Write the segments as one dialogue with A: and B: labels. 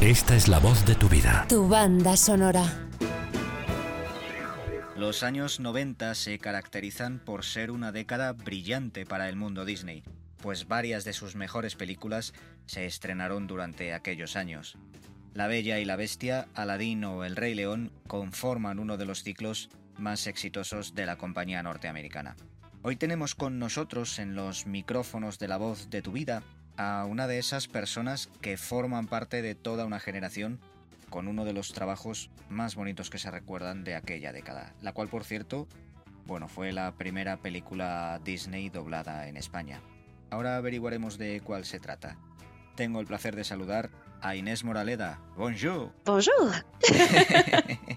A: Esta es la voz de tu vida.
B: Tu banda sonora.
C: Los años 90 se caracterizan por ser una década brillante para el mundo Disney, pues varias de sus mejores películas se estrenaron durante aquellos años. La Bella y la Bestia, Aladín o El Rey León conforman uno de los ciclos más exitosos de la compañía norteamericana. Hoy tenemos con nosotros en los micrófonos de la voz de tu vida a una de esas personas que forman parte de toda una generación con uno de los trabajos más bonitos que se recuerdan de aquella década, la cual por cierto, bueno, fue la primera película Disney doblada en España. Ahora averiguaremos de cuál se trata. Tengo el placer de saludar a Inés Moraleda. Bonjour.
D: Bonjour.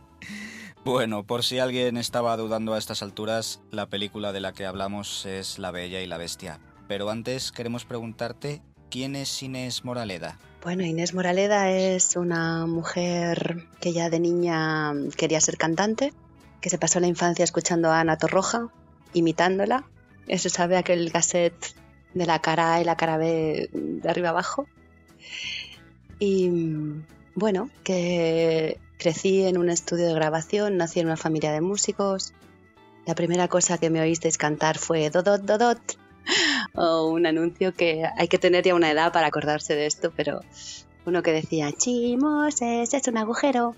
C: bueno, por si alguien estaba dudando a estas alturas, la película de la que hablamos es La Bella y la Bestia. Pero antes queremos preguntarte ¿Quién es Inés Moraleda?
D: Bueno, Inés Moraleda es una mujer que ya de niña quería ser cantante, que se pasó la infancia escuchando a Ana Torroja, imitándola. Eso sabe aquel cassette de la cara A y la cara B de arriba abajo. Y bueno, que crecí en un estudio de grabación, nací en una familia de músicos. La primera cosa que me oísteis cantar fue Dodot Dodot o un anuncio que hay que tener ya una edad para acordarse de esto, pero uno que decía, chimos, es, es un agujero.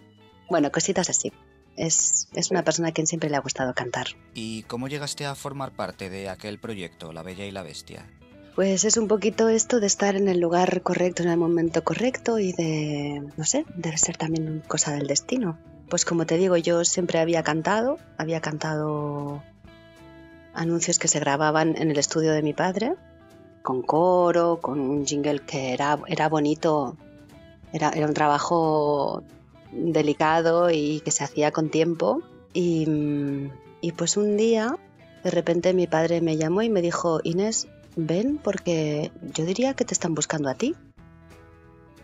D: Bueno, cositas así. Es, es, una persona a quien siempre le ha gustado cantar.
C: ¿Y cómo llegaste a formar parte de aquel proyecto, La Bella y la Bestia?
D: Pues es un poquito esto de estar en el lugar correcto, en el momento correcto y de, no sé, debe ser también cosa del destino. Pues como te digo, yo siempre había cantado, había cantado anuncios que se grababan en el estudio de mi padre, con coro, con un jingle que era, era bonito, era, era un trabajo delicado y que se hacía con tiempo. Y, y pues un día, de repente mi padre me llamó y me dijo, Inés, ven porque yo diría que te están buscando a ti.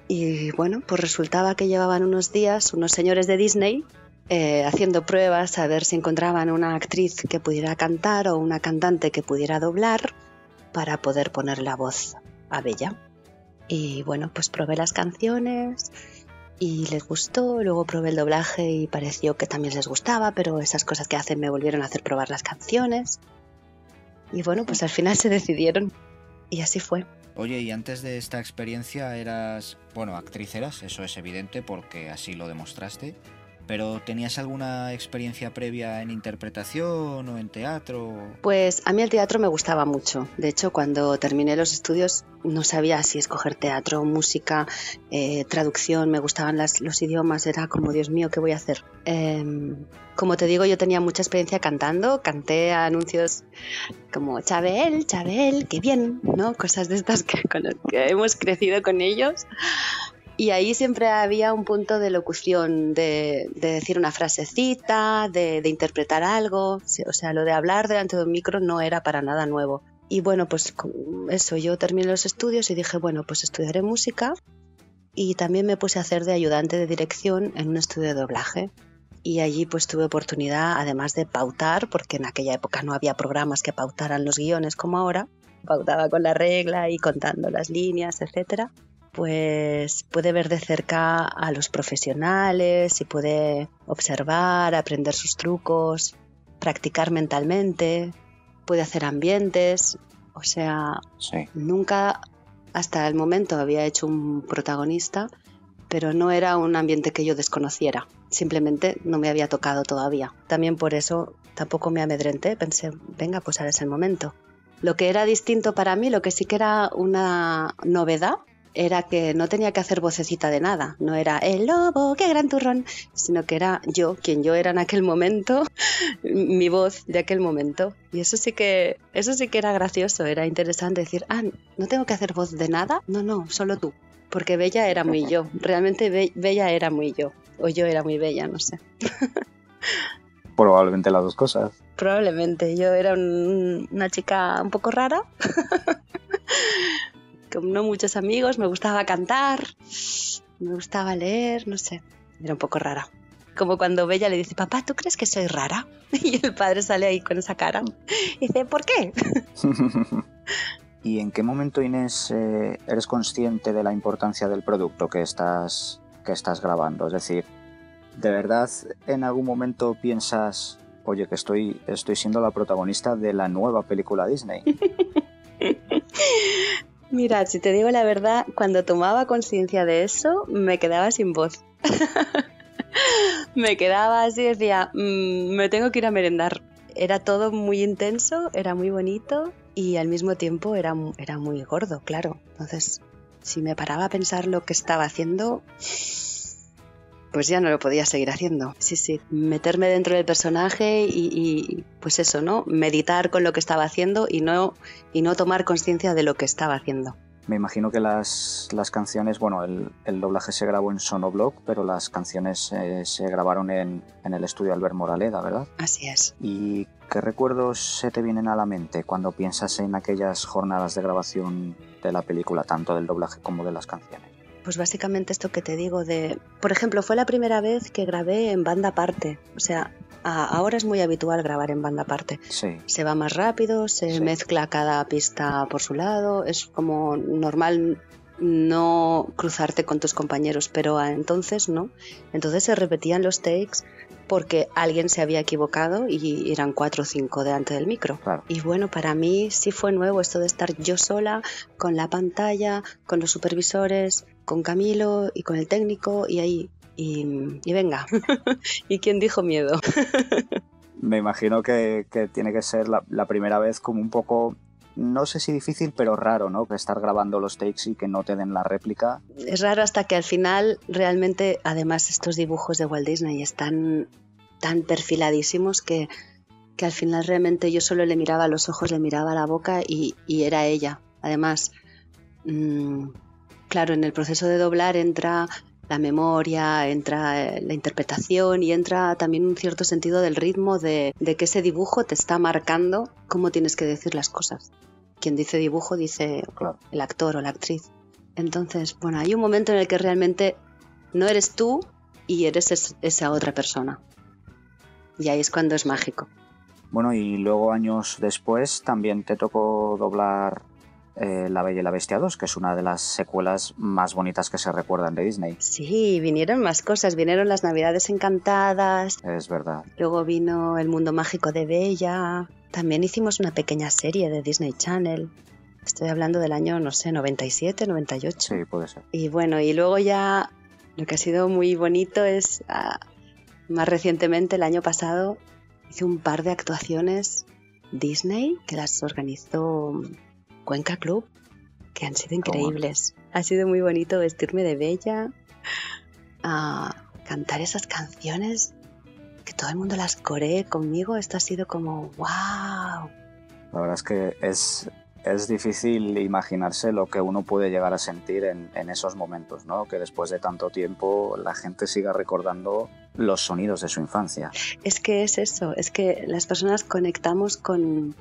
D: Y bueno, pues resultaba que llevaban unos días unos señores de Disney eh, haciendo pruebas a ver si encontraban una actriz que pudiera cantar o una cantante que pudiera doblar para poder poner la voz a Bella. Y bueno, pues probé las canciones y les gustó, luego probé el doblaje y pareció que también les gustaba, pero esas cosas que hacen me volvieron a hacer probar las canciones. Y bueno, pues al final se decidieron y así fue.
C: Oye, y antes de esta experiencia eras, bueno, actriz eras, eso es evidente porque así lo demostraste. ¿Pero tenías alguna experiencia previa en interpretación o en teatro?
D: Pues a mí el teatro me gustaba mucho. De hecho, cuando terminé los estudios no sabía si escoger teatro, música, eh, traducción, me gustaban los idiomas, era como, Dios mío, ¿qué voy a hacer? Em, como te digo, yo tenía mucha experiencia cantando, canté anuncios como Chabel, Chabel, qué bien, ¿no? Cosas de estas con las que hemos crecido con ellos. Y ahí siempre había un punto de locución, de, decir una frasecita, de, interpretar algo. O sea, lo de hablar delante de un micro no era para nada nuevo. Y bueno, pues eso, yo terminé los estudios y dije, bueno, pues estudiaré música. Y también me puse a hacer de ayudante de dirección en un estudio de doblaje. Y allí pues tuve oportunidad, además de pautar, porque en aquella época no había programas que pautaran los guiones como ahora, pautaba con la regla y contando las líneas, etcétera pues puede ver de cerca a los profesionales y puede observar, aprender sus trucos, practicar mentalmente, puede hacer ambientes, o sea, nunca hasta el momento había hecho un protagonista, pero no era un ambiente que yo desconociera, simplemente no me había tocado todavía. También por eso tampoco me amedrenté, pensé, venga, pues ahora es el momento. Lo que era distinto para mí, lo que sí que era una novedad, era que no tenía que hacer vocecita de nada, no era el lobo, qué gran turrón, sino que era yo, quien yo era en aquel momento, mi voz de aquel momento. Y eso sí que, eso sí que era gracioso, era interesante decir, ah, no tengo que hacer voz de nada, no, no, solo tú. Porque Bella era muy yo, realmente Bella era muy yo, o yo era muy bella, no sé.
E: Probablemente las dos cosas.
D: Probablemente, yo era una chica un poco rara. Con no muchos amigos, me gustaba cantar, me gustaba leer, no sé, era un poco rara. Como cuando Bella le dice, papá, ¿tú crees que soy rara? Y el padre sale ahí con esa cara y dice, ¿por qué?
E: ¿Y en qué momento, Inés, eh, eres consciente de la importancia del producto que estás
C: que estás grabando. Es decir, ¿de verdad en algún momento piensas, oye, que estoy, estoy siendo la protagonista de la nueva película Disney?
D: Mira, si te digo la verdad, cuando tomaba conciencia de eso, me quedaba sin voz. me quedaba así, decía, mm, me tengo que ir a merendar. Era todo muy intenso, era muy bonito y al mismo tiempo era, era muy gordo, claro. Entonces, si me paraba a pensar lo que estaba haciendo, pues ya no lo podía seguir haciendo. Sí, sí, meterme dentro del personaje y, pues eso, ¿no? Meditar con lo que estaba haciendo y no, y no tomar conciencia de lo que estaba haciendo.
C: Me imagino que las, las canciones, bueno, el, el, doblaje se grabó en Sonoblog, pero las canciones eh, se grabaron en, en, el estudio Albert Moraleda, ¿verdad?
D: Así es.
C: ¿Y qué recuerdos se te vienen a la mente cuando piensas en aquellas jornadas de grabación de la película, tanto del doblaje como de las canciones?
D: Pues básicamente esto que te digo de, por ejemplo, fue la primera vez que grabé en banda aparte. O sea, a, ahora es muy habitual grabar en banda aparte.
C: Sí.
D: Se va más rápido, se
C: Sí.
D: mezcla cada pista por su lado, es como normal no cruzarte con tus compañeros, pero entonces no. Entonces se repetían los takes porque alguien se había equivocado y eran cuatro o cinco delante del micro.
C: Claro.
D: Y bueno, para mí sí fue nuevo esto de estar yo sola con la pantalla, con los supervisores, con Camilo y con el técnico y ahí. Y, y venga. ¿Y quién dijo miedo?
C: Me imagino que, que tiene que ser la, la, primera vez como un poco, no sé si difícil, pero raro, ¿no? Que estar grabando los takes y que no te den la réplica.
D: Es raro hasta que al final realmente, además, estos dibujos de Walt Disney están tan perfiladísimos que, que al final realmente yo solo le miraba los ojos, le miraba la boca y, era ella. Además, mmm, claro, en el proceso de doblar entra la memoria, entra la interpretación y entra también un cierto sentido del ritmo de, de, que ese dibujo te está marcando cómo tienes que decir las cosas. Quien dice dibujo dice
C: claro.
D: el actor o la actriz. Entonces, bueno, hay un momento en el que realmente no eres tú y eres es, esa otra persona. Y ahí es cuando es mágico.
C: Bueno, y luego años después también te tocó doblar eh, La Bella y la Bestia 2, que es una de las secuelas más bonitas que se recuerdan de Disney.
D: Sí, vinieron más cosas, vinieron las Navidades Encantadas.
C: Es verdad.
D: Luego vino El Mundo Mágico de Bella. También hicimos una pequeña serie de Disney Channel. Estoy hablando del año, no sé, 97, 98.
C: Sí, puede ser.
D: Y bueno, y luego ya lo que ha sido muy bonito es, uh, más recientemente, el año pasado, hice un par de actuaciones Disney que las organizó Cuenca Club, que han sido increíbles. Ha sido muy bonito vestirme de bella, a cantar esas canciones, que todo el mundo las coree conmigo. Esto ha sido como, wow.
C: La verdad es que es, es difícil imaginarse lo que uno puede llegar a sentir en, en, esos momentos, ¿no? Que después de tanto tiempo la gente siga recordando los sonidos de su infancia.
D: Es que es eso, es que las personas conectamos con,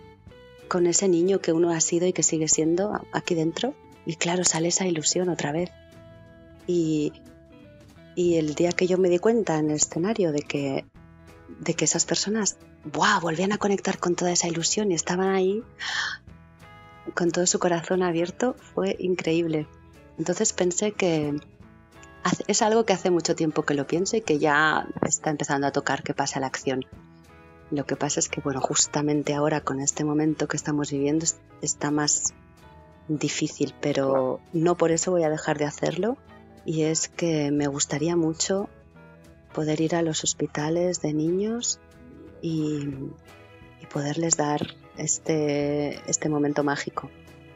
D: con ese niño que uno ha sido y que sigue siendo aquí dentro. Y claro, sale esa ilusión otra vez. Y, y el día que yo me di cuenta en el escenario de que, de que esas personas ¡buah! volvían a conectar con toda esa ilusión y estaban ahí con todo su corazón abierto, fue increíble. Entonces pensé que es algo que hace mucho tiempo que lo pienso y que ya está empezando a tocar que pase a la acción. Lo que pasa es que, bueno, justamente ahora con este momento que estamos viviendo está más difícil, pero no por eso voy a dejar de hacerlo. Y es que me gustaría mucho poder ir a los hospitales de niños y, y poderles dar este, este momento mágico,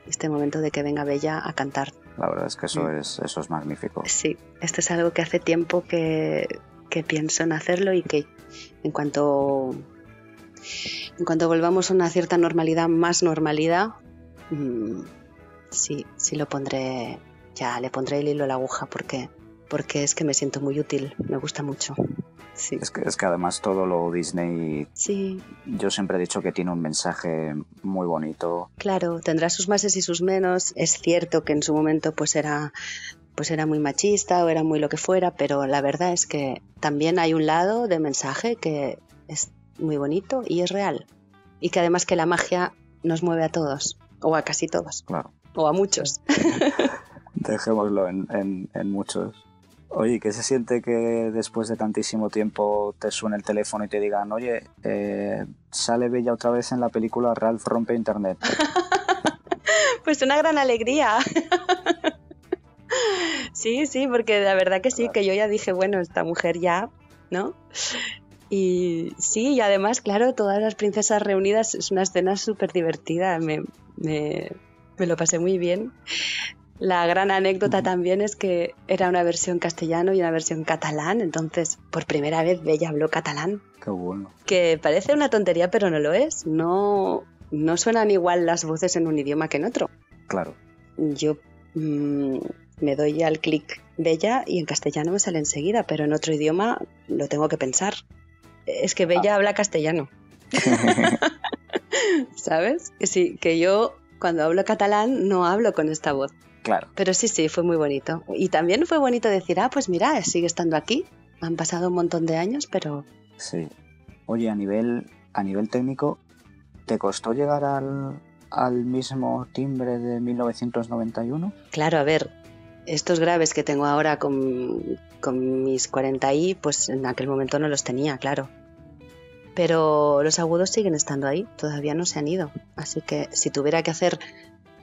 D: este momento de que venga Bella a cantar.
C: La verdad es que eso, mm. es, eso es magnífico.
D: Sí, esto es algo que hace tiempo que, que pienso en hacerlo y que en cuanto en cuanto volvamos a una cierta normalidad, más normalidad, mmm, sí, sí lo pondré, ya le pondré el hilo a la aguja porque, porque es que me siento muy útil, me gusta mucho. Sí.
C: Es, que, es que además todo lo Disney,
D: sí.
C: yo siempre he dicho que tiene un mensaje muy bonito.
D: Claro, tendrá sus máses y sus menos. Es cierto que en su momento pues era pues era muy machista o era muy lo que fuera, pero la verdad es que también hay un lado de mensaje que es muy bonito y es real. Y que además que la magia nos mueve a todos, o a casi todos,
C: claro.
D: o a muchos.
C: Dejémoslo en, en, en, muchos.
B: Oye, ¿qué se siente que después de tantísimo tiempo te suene el teléfono y te digan, oye, eh, sale Bella otra vez en la película Ralph rompe Internet?
D: pues una gran alegría. sí, sí, porque la verdad que sí, que yo ya dije, bueno, esta mujer ya, ¿no? Y sí, y además, claro, todas las princesas reunidas es una escena súper divertida, me, me, me lo pasé muy bien. La gran anécdota también es que era una versión castellano y una versión catalán, entonces por primera vez Bella habló catalán.
B: Qué bueno.
D: Que parece una tontería, pero no lo es. No, no suenan igual las voces en un idioma que en otro.
B: Claro.
D: Yo mm, me doy al clic Bella y en castellano me sale enseguida, pero en otro idioma lo tengo que pensar. Es que Bella ah. habla castellano. ¿Sabes? Que sí, que yo cuando hablo catalán no hablo con esta voz.
B: Claro.
D: Pero sí, sí, fue muy bonito. Y también fue bonito decir, ah, pues mira, sigue estando aquí. Han pasado un montón de años, pero...
B: Sí. Oye, a nivel, a nivel técnico, ¿te costó llegar al, al mismo timbre de 1991?
D: Claro, a ver, estos graves que tengo ahora con, con mis 40 y, pues en aquel momento no los tenía, claro. Pero los agudos siguen estando ahí, todavía no se han ido. Así que si tuviera que hacer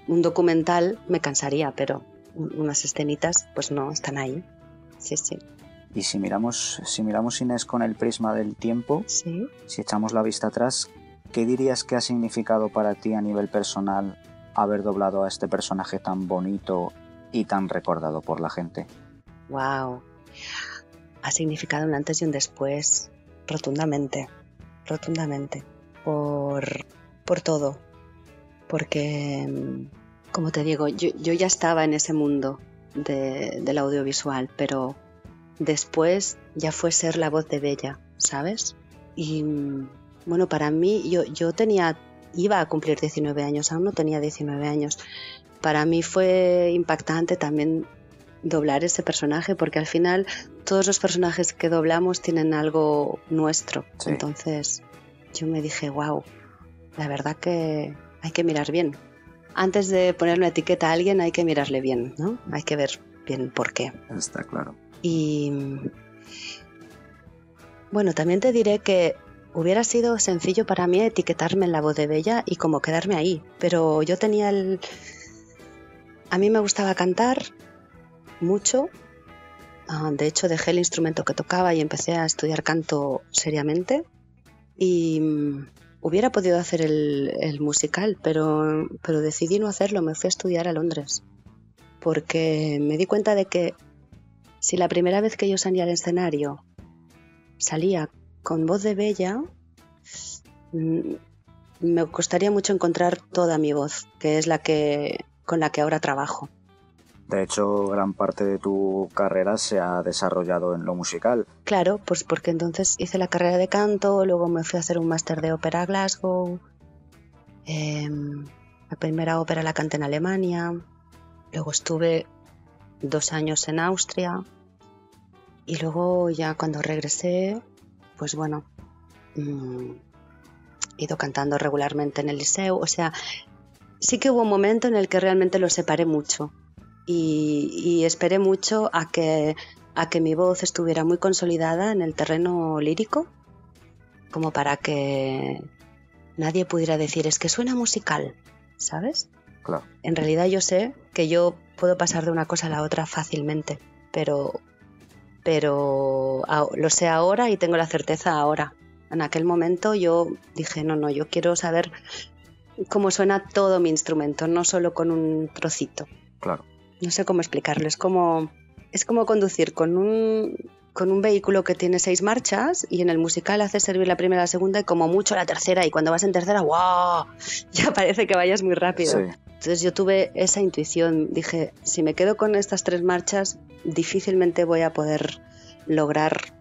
D: un documental me cansaría, pero unas escenitas pues no están ahí. Sí, sí.
B: Y si miramos, si miramos Inés con el prisma del tiempo,
D: ¿Sí?
B: si echamos la vista atrás, ¿qué dirías que ha significado para ti a nivel personal haber doblado a este personaje tan bonito y tan recordado por la gente?
D: Wow. Ha significado un antes y un después, rotundamente, rotundamente, por, por todo, porque, como te digo, yo, ya estaba en ese mundo del audiovisual, pero después ya fue ser la voz de Bella, ¿sabes? Y bueno, para mí, yo, yo tenía, iba a cumplir 19 años, aún no tenía 19 años. Para mí fue impactante también doblar ese personaje, porque al final todos los personajes que doblamos tienen algo nuestro. Entonces yo me dije, wow, la verdad que hay que mirar bien. Antes de poner una etiqueta a alguien hay que mirarle bien, ¿no? Hay que ver bien por qué.
B: Está claro.
D: Y bueno, también te diré que hubiera sido sencillo para mí etiquetarme en la voz de Bella y como quedarme ahí, pero yo tenía el... A mí me gustaba cantar mucho. Ah, de hecho, dejé el instrumento que tocaba y empecé a estudiar canto seriamente. Y Hubiera podido hacer el, musical, pero, pero decidí no hacerlo, me fui a estudiar a Londres. Porque me di cuenta de que si la primera vez que yo salía al escenario salía con voz de bella, mm, me costaría mucho encontrar toda mi voz, que es la que con la que ahora trabajo.
B: De hecho, gran parte de tu carrera se ha desarrollado en lo musical.
D: Claro, pues porque entonces hice la carrera de canto, luego me fui a hacer un máster de ópera a Glasgow. Em, la primera ópera la canté en Alemania. Luego estuve dos años en Austria. Y luego ya cuando regresé, pues bueno, mm, he ido cantando regularmente en el liceo. O sea, sí que hubo un momento en el que realmente lo separé mucho y, esperé mucho a que, a que mi voz estuviera muy consolidada en el terreno lírico, como para que nadie pudiera decir es que suena musical, ¿sabes?
B: Claro.
D: En realidad yo sé que yo puedo pasar de una cosa a la otra fácilmente, pero, pero lo sé ahora y tengo la certeza ahora. En aquel momento yo dije, no, no, yo quiero saber cómo suena todo mi instrumento, no solo con un trocito.
B: Claro
D: no sé cómo explicarlo, es como, es como conducir con un, con un vehículo que tiene seis marchas y en el musical haces servir la primera, la segunda y como mucho la tercera y cuando vas en tercera, ¡wow! Ya parece que vayas muy rápido. Entonces yo tuve esa intuición, dije, si me quedo con estas tres marchas, difícilmente voy a poder lograr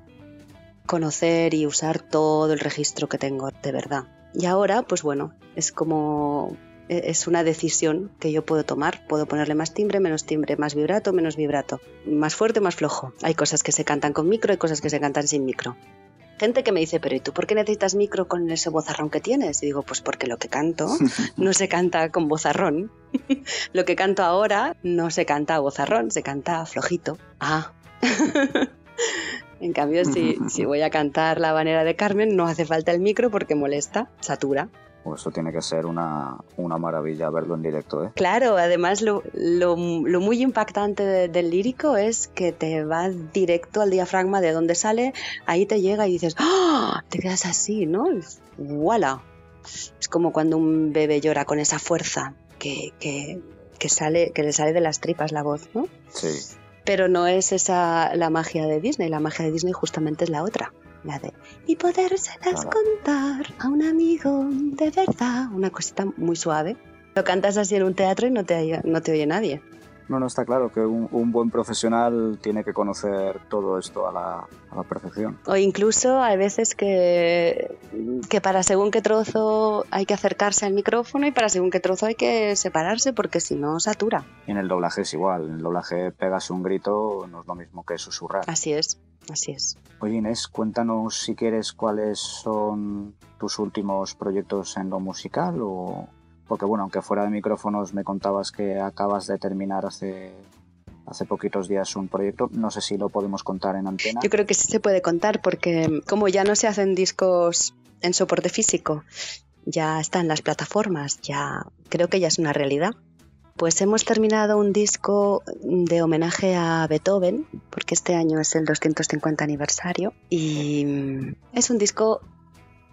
D: conocer y usar todo el registro que tengo de verdad. Y ahora, pues bueno, es como e-, es una decisión que yo puedo tomar. Puedo ponerle más timbre, menos timbre, más vibrato, menos vibrato, más fuerte, más flojo. Hay cosas que se cantan con micro y cosas que se cantan sin micro. Gente que me dice, pero ¿y tú por qué necesitas micro con ese bozarrón que tienes? Y digo, pues porque lo que canto no se canta con bozarrón. lo que canto ahora no se canta a bozarrón, se canta flojito. Ah, en cambio, si, si voy a cantar la banera de Carmen, no hace falta el micro porque molesta, satura.
C: Pues eso tiene que ser una, una, maravilla verlo en directo, ¿eh?
D: Claro, además lo, lo, lo muy impactante de, del lírico es que te va directo al diafragma de donde sale, ahí te llega y dices, ¡ah! Te quedas así, ¿no? ¡Voilà! Es como cuando un bebé llora con esa fuerza que, que, que, sale, que le sale de las tripas la voz, ¿no?
C: Sí.
D: Pero no es esa la magia de Disney, la magia de Disney justamente es la otra. La de y podérselas
C: Claro.
D: contar a un amigo de verdad. Una cosita muy suave. Lo cantas así en un teatro y no te, no te oye nadie.
C: No, no está claro que un, un buen profesional tiene que conocer todo esto a la, a la perfección.
D: O incluso hay veces que, que para según qué trozo hay que acercarse al micrófono y para según qué trozo hay que separarse porque si no satura.
C: Y en el doblaje es igual. En el doblaje pegas un grito, no es lo mismo que susurrar.
D: Así es, así es.
C: Oye Inés, cuéntanos si quieres cuáles son tus últimos proyectos en lo musical o... Porque bueno, aunque fuera de micrófonos me contabas que acabas de terminar hace, hace poquitos días un proyecto. No sé si lo podemos contar en antena.
D: Yo creo que sí se puede contar porque como ya no se hacen discos en soporte físico, ya están las plataformas, ya creo que ya es una realidad. Pues hemos terminado un disco de homenaje a Beethoven, porque este año es el 250 aniversario, y es un disco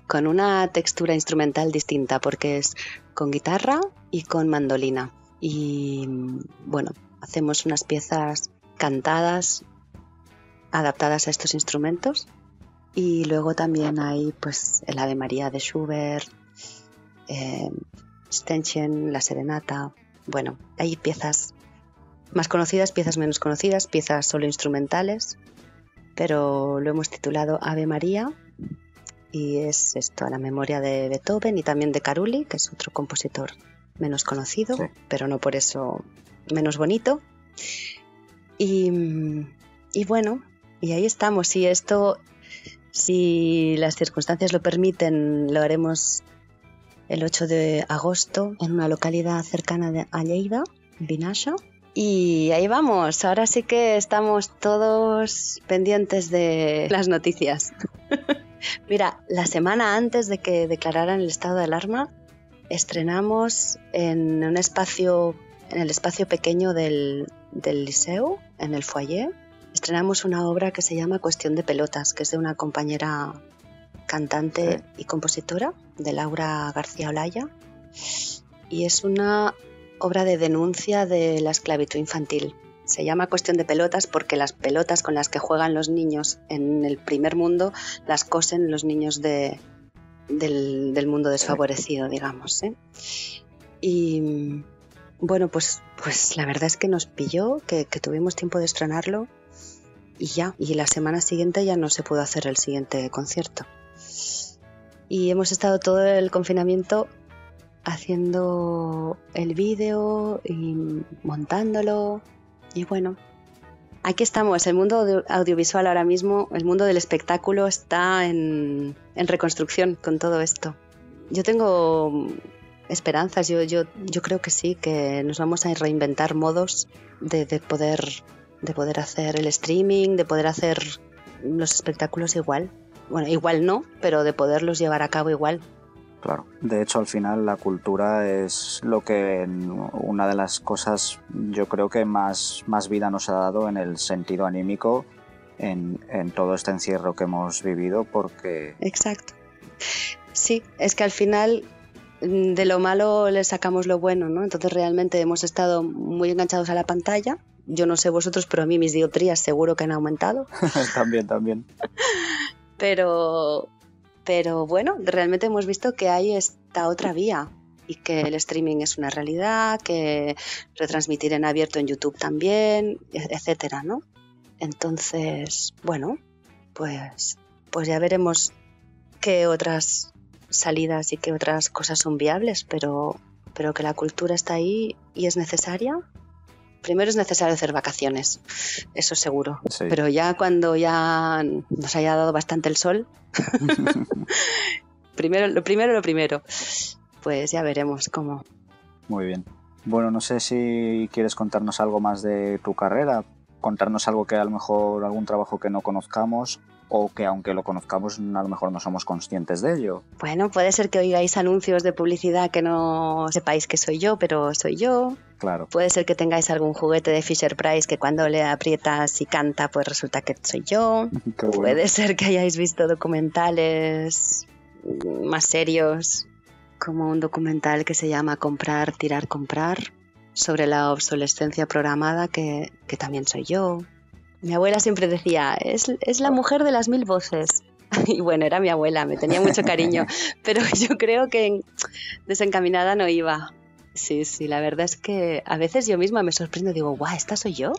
D: con una textura instrumental distinta, porque es con guitarra y con mandolina. Y bueno, hacemos unas piezas cantadas, adaptadas a estos instrumentos. Y luego también hay pues el Ave María de Schubert, eh, Stenchen, la Serenata. Bueno, hay piezas más conocidas, piezas menos conocidas, piezas solo instrumentales, pero lo hemos titulado Ave María y es esto a la memoria de Beethoven y también de Carulli, que es otro compositor menos conocido,
C: Sí.
D: pero no por eso menos bonito. Y, y bueno, y ahí estamos. Y esto, si las circunstancias lo permiten, lo haremos el 8 de agosto en una localidad cercana de- a Lleida, Vinasha. Y ahí vamos, ahora sí que estamos todos pendientes de las noticias. Mira, la semana antes de que declararan el estado de alarma, estrenamos en un espacio, en el espacio pequeño del, del liceo, en el foyer, estrenamos una obra que se llama Cuestión de Pelotas, que es de una compañera cantante
C: Sí.
D: y compositora, de Laura García Olaya. Y es una obra de denuncia de la esclavitud infantil. Se llama Cuestión de Pelotas porque las pelotas con las que juegan los niños en el primer mundo las cosen los niños de, del, mundo desfavorecido, digamos. ¿eh? Y bueno, pues, pues la verdad es que nos pilló, que, que tuvimos tiempo de estrenarlo y ya. Y la semana siguiente ya no se pudo hacer el siguiente concierto. Y hemos estado todo el confinamiento haciendo el vídeo y montándolo. Y bueno, aquí estamos. El mundo audio- audiovisual ahora mismo, el mundo del espectáculo está en, en reconstrucción con todo esto. Yo tengo esperanzas, yo, yo, yo creo que sí, que nos vamos a reinventar modos de, de poder, de poder hacer el streaming, de poder hacer los espectáculos igual. Bueno, igual no, pero de poderlos llevar a cabo igual.
C: Claro. De hecho, al final la cultura es lo que en- una de las cosas yo creo que más, más vida nos ha dado en el sentido anímico en, en todo este encierro que hemos vivido porque
D: Exacto. Sí, es que al final mm, de lo malo le sacamos lo bueno, ¿no? Entonces realmente hemos estado muy enganchados a la pantalla. Yo no sé vosotros, pero a mí mis dioptrías seguro que han aumentado.
C: también, también.
D: Pero, pero bueno, realmente hemos visto que hay esta otra vía y que el streaming es una realidad, que retransmitir en abierto en YouTube también, e- etcétera, ¿no? Entonces, bueno, pues, pues ya veremos qué otras salidas y qué otras cosas son viables, pero, pero que la cultura está ahí y es necesaria. Primero es necesario hacer vacaciones, eso seguro.
C: Sí.
D: Pero ya cuando ya nos haya dado bastante el sol, primero, lo primero, lo primero, pues ya veremos cómo.
C: Muy bien. Bueno, no sé si quieres contarnos algo más de tu carrera, contarnos algo que a lo mejor algún trabajo que no conozcamos o que aunque lo conozcamos a lo mejor no somos conscientes de ello.
D: Bueno, puede ser que oigáis anuncios de publicidad que no sepáis que soy yo, pero soy yo.
C: Claro.
D: Puede ser que tengáis algún juguete de Fisher Price que cuando le aprietas y canta, pues resulta que soy yo. Puede ser que hayáis visto documentales más serios, como un documental que se llama Comprar, tirar, comprar, sobre la obsolescencia programada, que, que también soy yo. Mi abuela siempre decía, es, es la mujer de las mil voces. Y bueno, era mi abuela, me tenía mucho cariño, pero yo creo que desencaminada no iba. Sí, sí, la verdad es que a veces yo misma me sorprendo, digo, guau, ¿esta soy yo?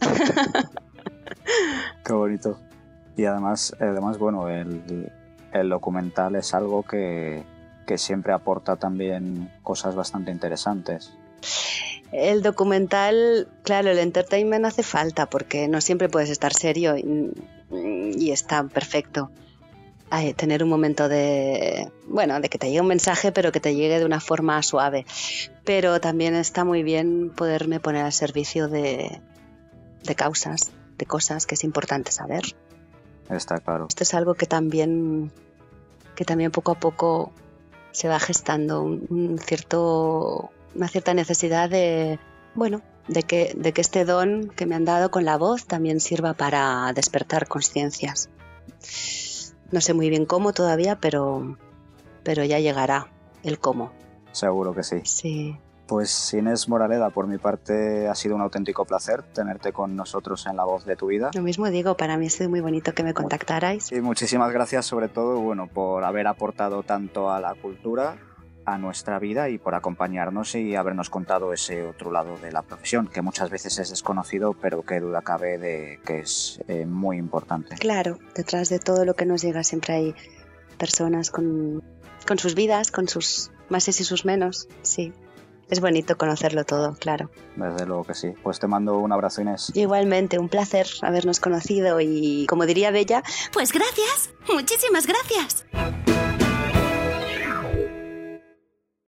C: Qué bonito. Y además, además bueno, el, el documental es algo que, que siempre aporta también cosas bastante interesantes.
D: El documental, claro, el entertainment hace falta porque no siempre puedes estar serio y, está perfecto. tener un momento de, bueno, de que te llegue un mensaje, pero que te llegue de una forma suave. Pero también está muy bien poderme poner al servicio de, de causas, de cosas que es importante saber.
C: Está claro.
D: Esto es algo que también, que también poco a poco se va gestando un cierto una cierta necesidad de, bueno, de que, de que este don que me han dado con la voz también sirva para despertar conciencias. No sé muy bien cómo todavía, pero, pero ya llegará el cómo.
C: Seguro que sí.
D: Sí.
C: Pues Inés Moraleda, por mi parte ha sido un auténtico placer tenerte con nosotros en La Voz de tu Vida.
D: Lo mismo digo, para mí ha sido muy bonito que me contactarais.
C: Y muchísimas gracias sobre todo, bueno, por haber aportado tanto a la cultura a nuestra vida y por acompañarnos y habernos contado ese otro lado de la profesión, que muchas veces es desconocido, pero que duda cabe de que es eh, muy importante.
D: Claro, detrás de todo lo que nos llega siempre hay personas con, con sus vidas, con sus máses y sus menos, sí. Es bonito conocerlo todo, claro.
C: Desde luego que sí. Pues te mando un abrazo, Inés.
D: Igualmente, un placer habernos conocido y, como diría Bella,
F: pues gracias, muchísimas gracias.